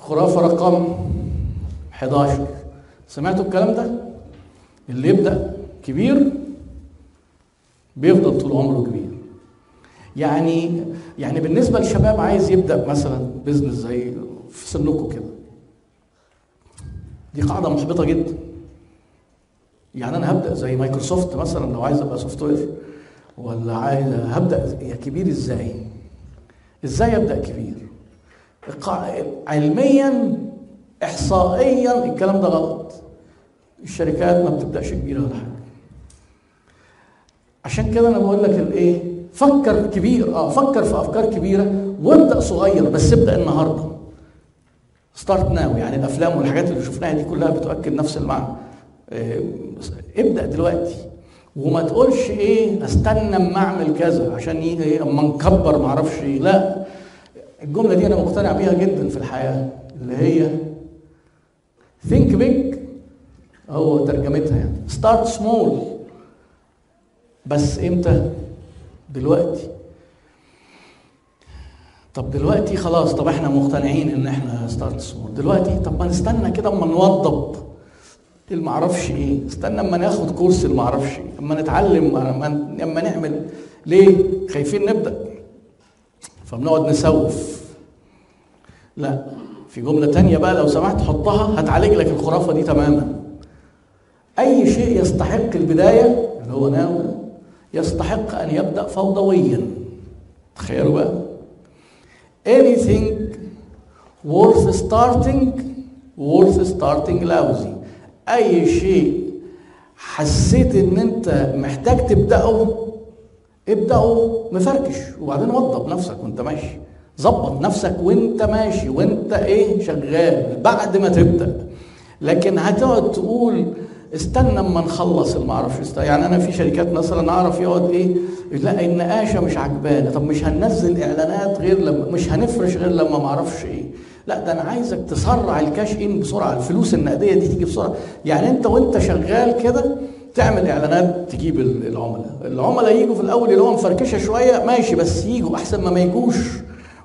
خرافة رقم 11 سمعتوا الكلام ده؟ اللي يبدأ كبير بيفضل طول عمره كبير يعني يعني بالنسبة للشباب عايز يبدأ مثلا business زي في سنكم كده دي قاعدة محبطة جدا يعني أنا هبدأ زي مايكروسوفت مثلا لو عايز أبقى software ولا عايز هبدأ يا كبير إزاي؟ إزاي أبدأ كبير؟ علميا إحصائيا الكلام ده غلط. الشركات ما بتبدأش كبيرة ولا حاجة. عشان كده أنا بقول لك الإيه؟ فكر كبير آه فكر في أفكار كبيرة وابدأ صغير بس ابدأ النهارده. ستارت ناو يعني الأفلام والحاجات اللي شفناها دي كلها بتؤكد نفس المعنى. آه ابدأ دلوقتي. وما تقولش إيه أستنى أما أعمل كذا عشان إيه؟ أما نكبر ما أعرفش إيه. لا. الجملة دي أنا مقتنع بيها جدا في الحياة اللي هي think big هو ترجمتها يعني. start small بس إمتى؟ دلوقتي. طب دلوقتي خلاص طب إحنا مقتنعين إن إحنا start small دلوقتي طب ما نستنى كده أما نوضب اللي معرفش إيه؟ استنى أما ناخد course اللي معرفش إيه؟ أما نتعلم أما نعمل ليه؟ خايفين نبدأ. فبنقعد نسوف. لا في جملة تانية بقى لو سمحت حطها هتعالج لك الخرافة دي تماما. أي شيء يستحق البداية اللي هو ناوي يستحق أن يبدأ فوضويا. تخيلوا بقى. Anything worth starting worth starting lousy. أي شيء حسيت إن أنت محتاج تبدأه ابدأه مفركش وبعدين وضب نفسك وأنت ماشي. ظبط نفسك وأنت ماشي وأنت إيه؟ شغال بعد ما تبدأ. لكن هتقعد تقول استنى اما نخلص المعرفش يعني أنا في شركات مثلا اعرف يقعد إيه؟ لا النقاشه مش عجبانه طب مش هننزل اعلانات غير لما مش هنفرش غير لما معرفش إيه؟ لا ده أنا عايزك تسرع الكاش ان بسرعة. الفلوس النقدية دي تيجي بسرعة. يعني انت وانت شغال كده تعمل إعلانات تجيب العملاء. العملاء يجوا في الأول اللي هو مفركشه شوية ماشي بس يجوا أحسن ما ما يجوش.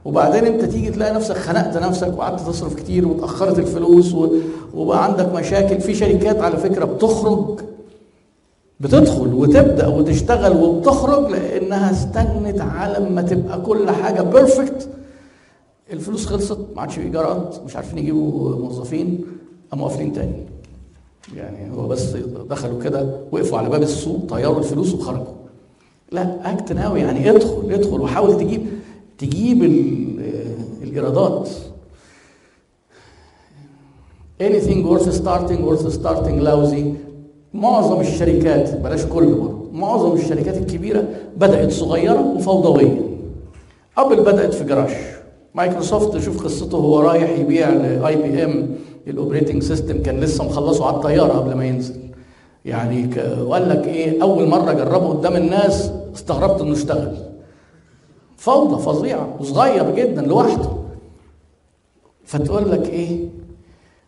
وبعدين أنت تيجي تلاقي نفسك خنقت نفسك وقعدت تصرف كتير وتاخرت الفلوس. وبقى عندك مشاكل. في شركات على فكرة بتخرج بتدخل وتبدأ وتشتغل وبتخرج لأنها استنت على ما تبقى كل حاجة بيرفكت الفلوس خلصت ما عادش في إيجارات مش عارفين يجيبوا موظفين قاموا قافلين تاني. يعني هو بس دخلوا كده وقفوا على باب السوق طيروا الفلوس وخرجوا. لا اكت ناوي يعني ادخل ادخل وحاول تجيب تجيب الإيرادات. Anything worth starting worth starting lousy. معظم الشركات بلاش كل برضه معظم الشركات الكبيرة بدأت صغيرة وفوضوية. ابل بدأت في جراج مايكروسوفت شوف قصته هو رايح يبيع ل IBM ال operating system كان لسه مخلصه على الطيارة قبل ما ينزل. يعني وقال لك إيه أول مرة جربه قدام الناس استغربت إنه اشتغل. فوضى فظيعة وصغير جدا لوحده. فتقول لك إيه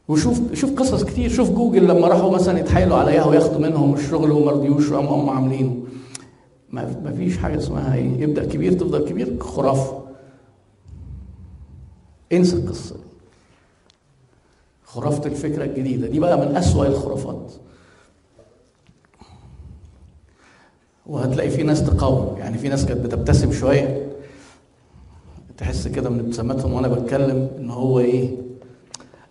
وشوف شوف قصص كتير. شوف جوجل لما راحوا مثلا يتحايلوا على ياهو ياخدوا منهم الشغل وما رضيوش وقاموا هم عاملينه. ما فيش حاجة اسمها إيه يبدأ كبير تفضل كبير خرافة. انسى القصة دي. خرافة الفكرة الجديدة. دي بقى من أسوأ الخرافات. وهتلاقي في ناس تقاوم. يعني في ناس كانت بتبتسم شوية. تحس كده من ابتساماتهم وأنا بتكلم إن هو إيه؟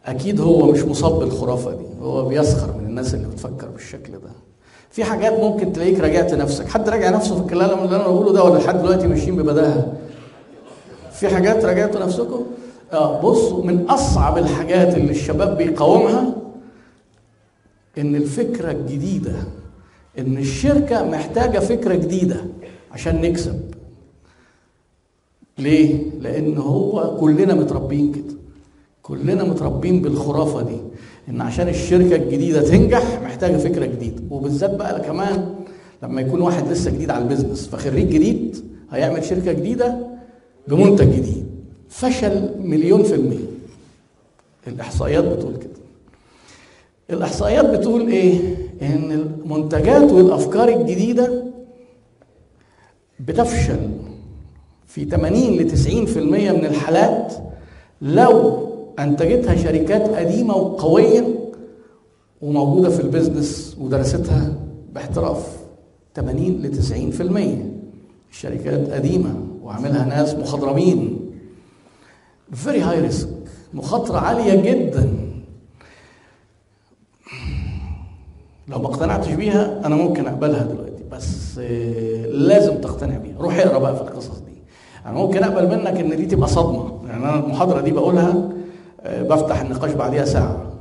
أكيد هو مش مصاب بالخرافة دي. هو بيسخر من الناس اللي بتفكر بالشكل ده. في حاجات ممكن تلاقيك راجعت نفسك. حد راجع نفسه في الكلام اللي أنا بقوله ده ولا لحد دلوقتي ماشيين ببداهة؟ في حاجات راجعتوا نفسكم؟ آه بصوا من أصعب الحاجات اللي الشباب بيقاومها إن الفكرة الجديدة إن الشركة محتاجة فكرة جديدة عشان نكسب. ليه؟ لأن هو كلنا متربيين كده. كلنا متربين بالخرافة دي إن عشان الشركة الجديدة تنجح محتاجة فكرة جديدة. وبالذات بقى كمان لما يكون واحد لسه جديد على البيزنس فخريج جديد هيعمل شركة جديدة بمنتج جديد. فشل مليون في المية. الإحصائيات بتقول كده. الإحصائيات بتقول إيه؟ إن المنتجات والأفكار الجديدة بتفشل في 80 ل 90% من الحالات لو أنتجتها شركات قديمة وقوية وموجودة في ال business ودرستها باحتراف 80 ل 90% الشركات قديمة وعاملها ناس مخضرمين. very high risk مخاطرة عالية جدا. لو ما اقتنعتش بيها أنا ممكن أقبلها دلوقتي. بس آه، لازم تقتنع بيها. روح اقرأ بقى في القصص دي. أنا ممكن أقبل منك إن دي تبقى صدمة. يعني أنا المحاضرة دي بقولها آه، بفتح النقاش بعديها ساعة.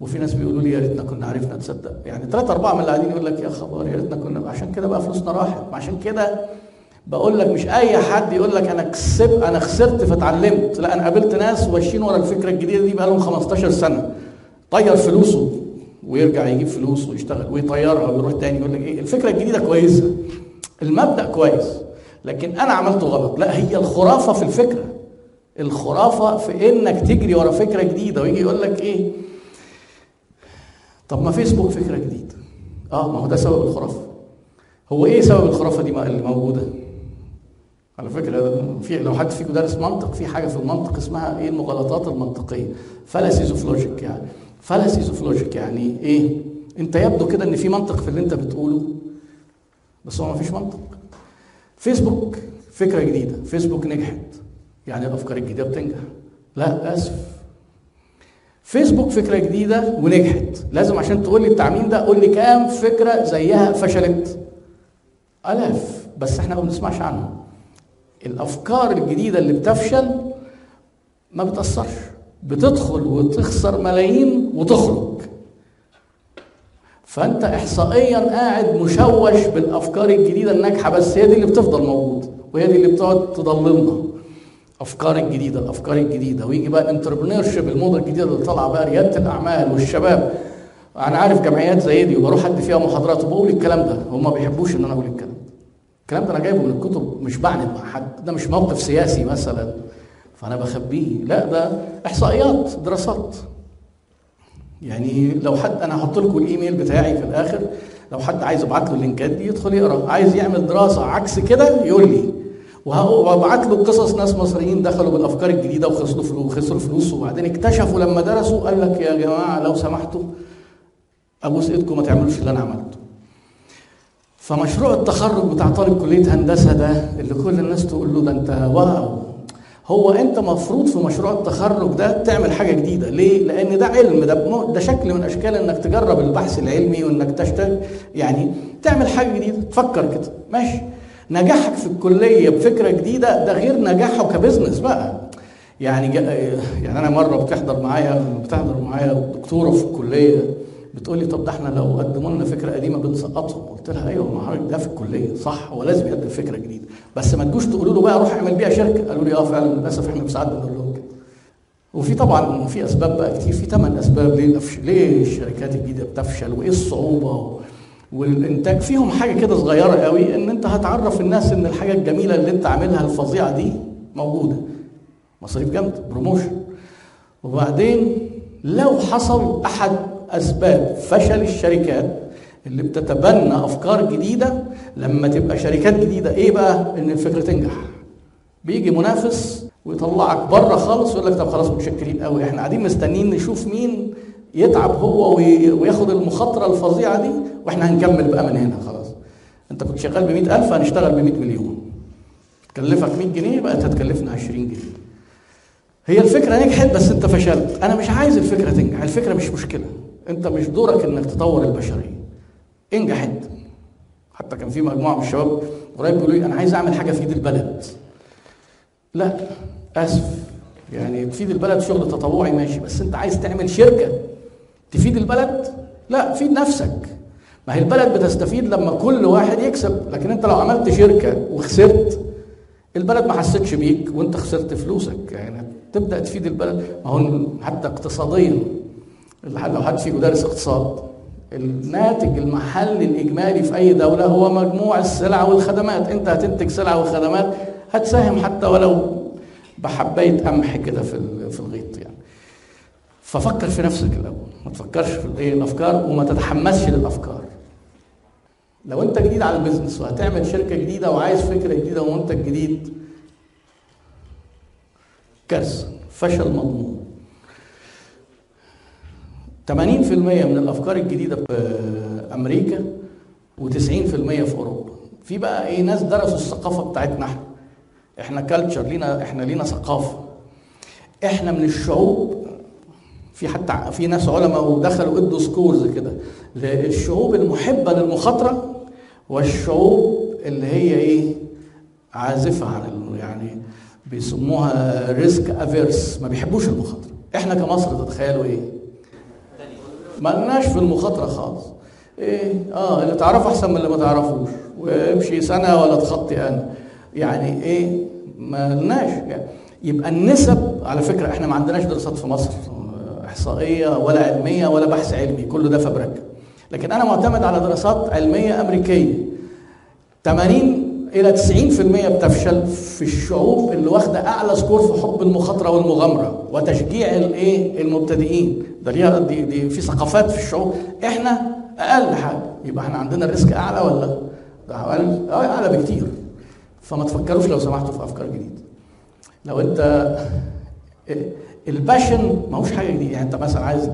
وفي ناس بيقولوا لي يا ريتنا كنا عرفنا نصدق يعني ثلاثة أربعة من اللي قاعدين يقول لك يا خبر يا ريتنا كنا عشان كده بقى فلوسنا راحت. عشان كده بقول لك مش أي حد يقول لك أنا كسب أنا خسرت فاتعلمت لا أنا قابلت ناس ماشيين ورا الفكرة الجديدة دي بقى لهم 15 سنة. طير فلوسه ويرجع يجيب فلوس ويشتغل ويطيرها ويروح تاني يقول لك إيه الفكرة الجديدة كويسة. المبدأ كويس. لكن أنا عملته غلط. لا هي الخرافة في الفكرة. الخرافة في إنك تجري ورا فكرة جديدة ويجي يقول لك إيه؟ طب ما فيسبوك فكرة جديدة. آه ما هو ده سبب الخرافة. هو إيه سبب الخرافة دي اللي موجودة؟ على فكرة في لو حد فيكم دارس منطق في حاجة في المنطق اسمها إيه؟ المغالطات المنطقية. fallacies of logic يعني. fallacies of logic يعني إيه؟ أنت يبدو كده إن في منطق في اللي أنت بتقوله بس هو ما فيش منطق. فيسبوك فكرة جديدة. فيسبوك نجحت. يعني الأفكار الجديدة بتنجح. لا اسف فيسبوك فكرة جديدة ونجحت. لازم عشان تقول لي التعميم ده قول لي كام فكرة زيها فشلت. ألاف. بس إحنا ما بنسمعش عنهم. الأفكار الجديدة اللي بتفشل ما بتأثرش. بتدخل وتخسر ملايين وتخرج. فأنت احصائيا قاعد مشوش بالأفكار الجديدة الناجحة بس هي دي اللي بتفضل موجوده وهي دي اللي بتقعد تضللنا أفكار الجديدة الأفكار الجديدة. ويجي بقى entrepreneurship الموضة الجديدة اللي طالعة بقى ريادة الأعمال والشباب. أنا عارف جمعيات زي دي وبروح أدي فيها محاضرات وبقول الكلام ده. هم ما بيحبوش إن أنا أقول الكلام. الكلام ده أنا جايبه من الكتب مش بعند مع حد ده مش موقف سياسي مثلا فأنا بخبيه. لا ده إحصائيات دراسات. يعني لو حد أنا هحط لكم الإيميل بتاعي في الآخر. لو حد عايز ابعت له اللينكات دي يدخل يقرأ. عايز يعمل دراسة عكس كده يقول لي. وابعت له قصص ناس مصريين دخلوا بالأفكار الجديدة وخسروا فلوس خسروا فلوس وبعدين اكتشفوا لما درسوا قال لك يا جماعة لو سمحتوا أبوس إيدكم ما تعملوش اللي أنا عملته. فمشروع التخرج بتاع طالب كلية هندسة ده اللي كل الناس تقول له ده انت واو. هو انت مفروض في مشروع التخرج ده تعمل حاجة جديدة. ليه؟ لأن ده علم ده ده شكل من أشكال إنك تجرب البحث العلمي وإنك تشتغل. يعني تعمل حاجة جديدة. تفكر كده. ماشي. نجاحك في الكلية بفكرة جديدة ده غير نجاحه كبزنس بقى. يعني يعني أنا مرة بتحضر معايا بتحضر معايا دكتورة في الكلية. بتقول لي طب ده إحنا لو قدموا لنا فكرة قديمة بنسقطهم. قلت لها أيوه ما حضرتك ده في الكلية. صح هو لازم يقدم فكرة جديدة. بس ما تجوش تقولوا له بقى روح اعمل بيها شركة. قالوا لي آه فعلا. للأسف إحنا ساعات بنقول لهم كده. وفي طبعا في أسباب بقى كتير. في ثمان أسباب. ليه ليه الشركات الجديدة بتفشل؟ وإيه الصعوبة؟ والإنتاج. فيهم حاجة كده صغيرة قوي إن أنت هتعرف الناس إن الحاجة الجميلة اللي أنت عاملها الفظيعة دي موجودة. مصاريف جامدة. بروموشن وبعدين لو حصل أحد أسباب فشل الشركات اللي بتتبنى أفكار جديدة لما تبقى شركات جديدة. إيه بقى؟ إن الفكرة تنجح. بيجي منافس ويطلعك بره خالص ويقول لك طب خلاص متشكرين قوي. إحنا قاعدين مستنيين نشوف مين يتعب هو وياخد المخاطرة الفظيعة دي وإحنا هنكمل بقى من هنا خلاص. أنت كنت شغال ب 100000 هنشتغل ب 100 مليون. تكلفك 100 جنيه بقت هتكلفنا 20 جنيه. هي الفكرة نجحت بس أنت فشلت. أنا مش عايز الفكرة تنجح. الفكرة مش مشكلة. انت مش دورك انك تطور البشرية. انجح انت حتى كان في مجموعة من الشباب قريب بيقولوا لي أنا عايز أعمل حاجة في البلد. لا آسف. يعني تفيد البلد شغل تطوعي ماشي بس أنت عايز تعمل شركة تفيد البلد؟ لا فيد نفسك. ما هي البلد بتستفيد لما كل واحد يكسب لكن أنت لو عملت شركة وخسرت البلد ما حسيتش بيك وأنت خسرت فلوسك. يعني تبدا تفيد البلد. ما هو حتى اقتصاديا لو حد فيكم دارس اقتصاد الناتج المحلي الإجمالي في أي دولة هو مجموع السلع والخدمات. أنت هتنتج سلع وخدمات هتساهم حتى ولو بحبايه قمح كده في في الغيط يعني. ففكر في نفسك الأول ما تفكرش في الايه الأفكار وما تتحمسش للأفكار. لو أنت جديد على البيزنس وهتعمل شركة جديدة وعايز فكرة جديدة ومنتج جديد كارثة فشل مضمون. 80% من الأفكار الجديدة في أمريكا و90% في أوروبا. في بقى إيه ناس درسوا الثقافة بتاعتنا إحنا. إحنا culture لينا إحنا لينا ثقافة. إحنا من الشعوب في حتى في ناس علماء ودخلوا ادوا scores كده. الشعوب المحبة للمخاطرة والشعوب اللي هي إيه عازفة عن يعني بيسموها risk averse ما بيحبوش المخاطرة. إحنا كمصر تتخيلوا إيه؟ ما لناش في المخاطرة خالص. إيه آه اللي تعرفه أحسن من اللي ما تعرفوش. وامشي سنة ولا تخطي أنا. يعني إيه ما لناش يعني يبقى النسب على فكرة إحنا ما عندناش دراسات في مصر آه، إحصائية ولا علمية ولا بحث علمي كله ده فبركه لكن أنا معتمد على دراسات علمية أمريكية. 80 إلى 90% بتفشل في الشعوب اللي واخدة أعلى score في حب المخاطرة والمغامرة وتشجيع الإيه؟ المبتدئين. ده ليها دي, دي في ثقافات في الشعوب. إحنا أقل حاجة. يبقى إحنا عندنا ال risk أعلى ولا؟ ده أقل. آه، أعلى بكتير. فما تفكروش لو سمحتوا في أفكار جديدة. لو أنت ال passion ما هوش حاجة جديدة. يعني انت مثلا عايز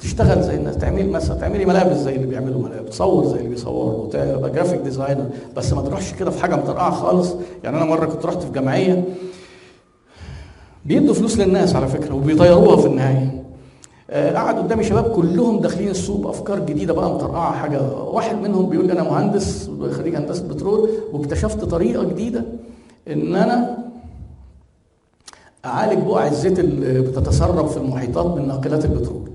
تشتغل زي الناس تعمل مثلا تعملي ملابس زي اللي بيعملوا ملابس تصور زي اللي بيصوروا تبقى graphic designer بس ما تروحش كده في حاجة مطرقعه خالص. يعني أنا مرة كنت رحت في جمعية بيدوا فلوس للناس على فكرة وبيطيروها في النهاية. آه، قعد قدامي شباب كلهم داخلين السوق بأفكار جديدة بقى مطرقعه حاجة واحد منهم بيقول لي أنا مهندس خريج هندسة بترول واكتشفت طريقة جديدة إن أنا أعالج بقع الزيت اللي بتتسرب في المحيطات من ناقلات البترول.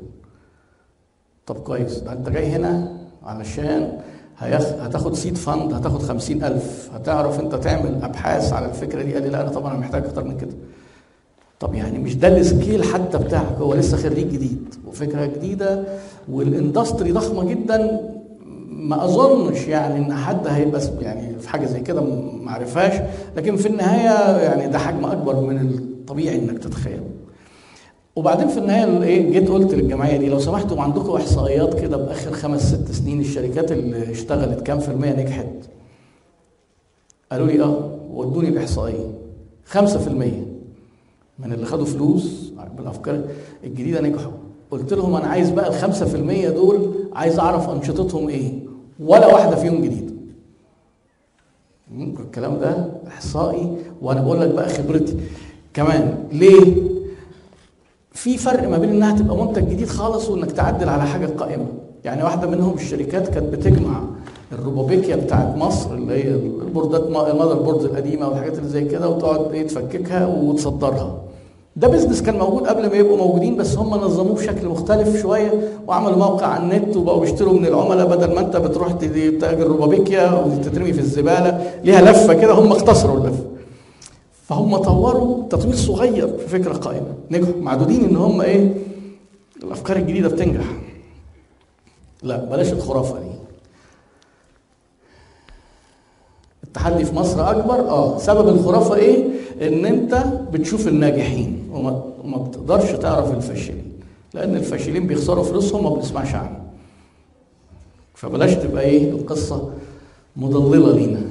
طب كويس ده أنت جاي هنا علشان هيخ... هتاخد seed fund هتاخد خمسين ألف. هتعرف أنت تعمل أبحاث على الفكرة دي؟ قال لي لا أنا طبعا محتاج أكتر من كده. طب يعني مش ده ال scale حتى بتاعك هو لسه خريج جديد وفكرة جديدة وال industry ضخمة جدا. ما أظنش يعني إن حد هيبقى يعني في حاجة زي كده ما عرفهاش. لكن في النهاية يعني ده حجم أكبر من الطبيعي إنك تتخيله وبعدين في النهاية إيه جيت قلت للجمعية دي لو سمحتوا عندكم إحصائيات كده بآخر خمس ست سنين الشركات اللي اشتغلت كام في المية نجحت؟ قالوا لي آه ودوني الإحصائية. 5% من اللي خدوا فلوس بالأفكار الجديدة نجحوا. قلت لهم أنا عايز بقى ال 5% دول عايز أعرف أنشطتهم إيه ولا واحدة فيهم جديدة. الكلام ده إحصائي؟ وأنا بقول لك بقى خبرتي. كمان. ليه؟ في فرق ما بين إنها تبقى منتج جديد خالص وإنك تعدل على حاجة قائمة. يعني واحدة منهم الشركات كانت بتجمع الروبوبيكيا بتاعت مصر اللي هي البوردات ال motherboards القديمة والحاجات اللي زي كده وتقعد إيه تفككها وتصدرها. ده business كان موجود قبل ما يبقوا موجودين بس هم نظموه بشكل مختلف شوية وعملوا موقع على النت وبقوا بيشتروا من العملاء بدل ما أنت بتروح تاجر روبابيكيا وتترمي في الزبالة ليها لفة كده هم اختصروا اللفة. فهم طوروا تطوير صغير في فكرة قائمة. نجحوا. معدودين إن هم إيه؟ الأفكار الجديدة بتنجح. لا بلاش الخرافة دي. التحدي في مصر أكبر. آه سبب الخرافة إيه؟ إن أنت بتشوف الناجحين وما بتقدرش تعرف الفاشلين. لأن الفاشلين بيخسروا فلوسهم وما بنسمعش عنهم. فبلاش تبقى إيه؟ القصة مضللة لينا.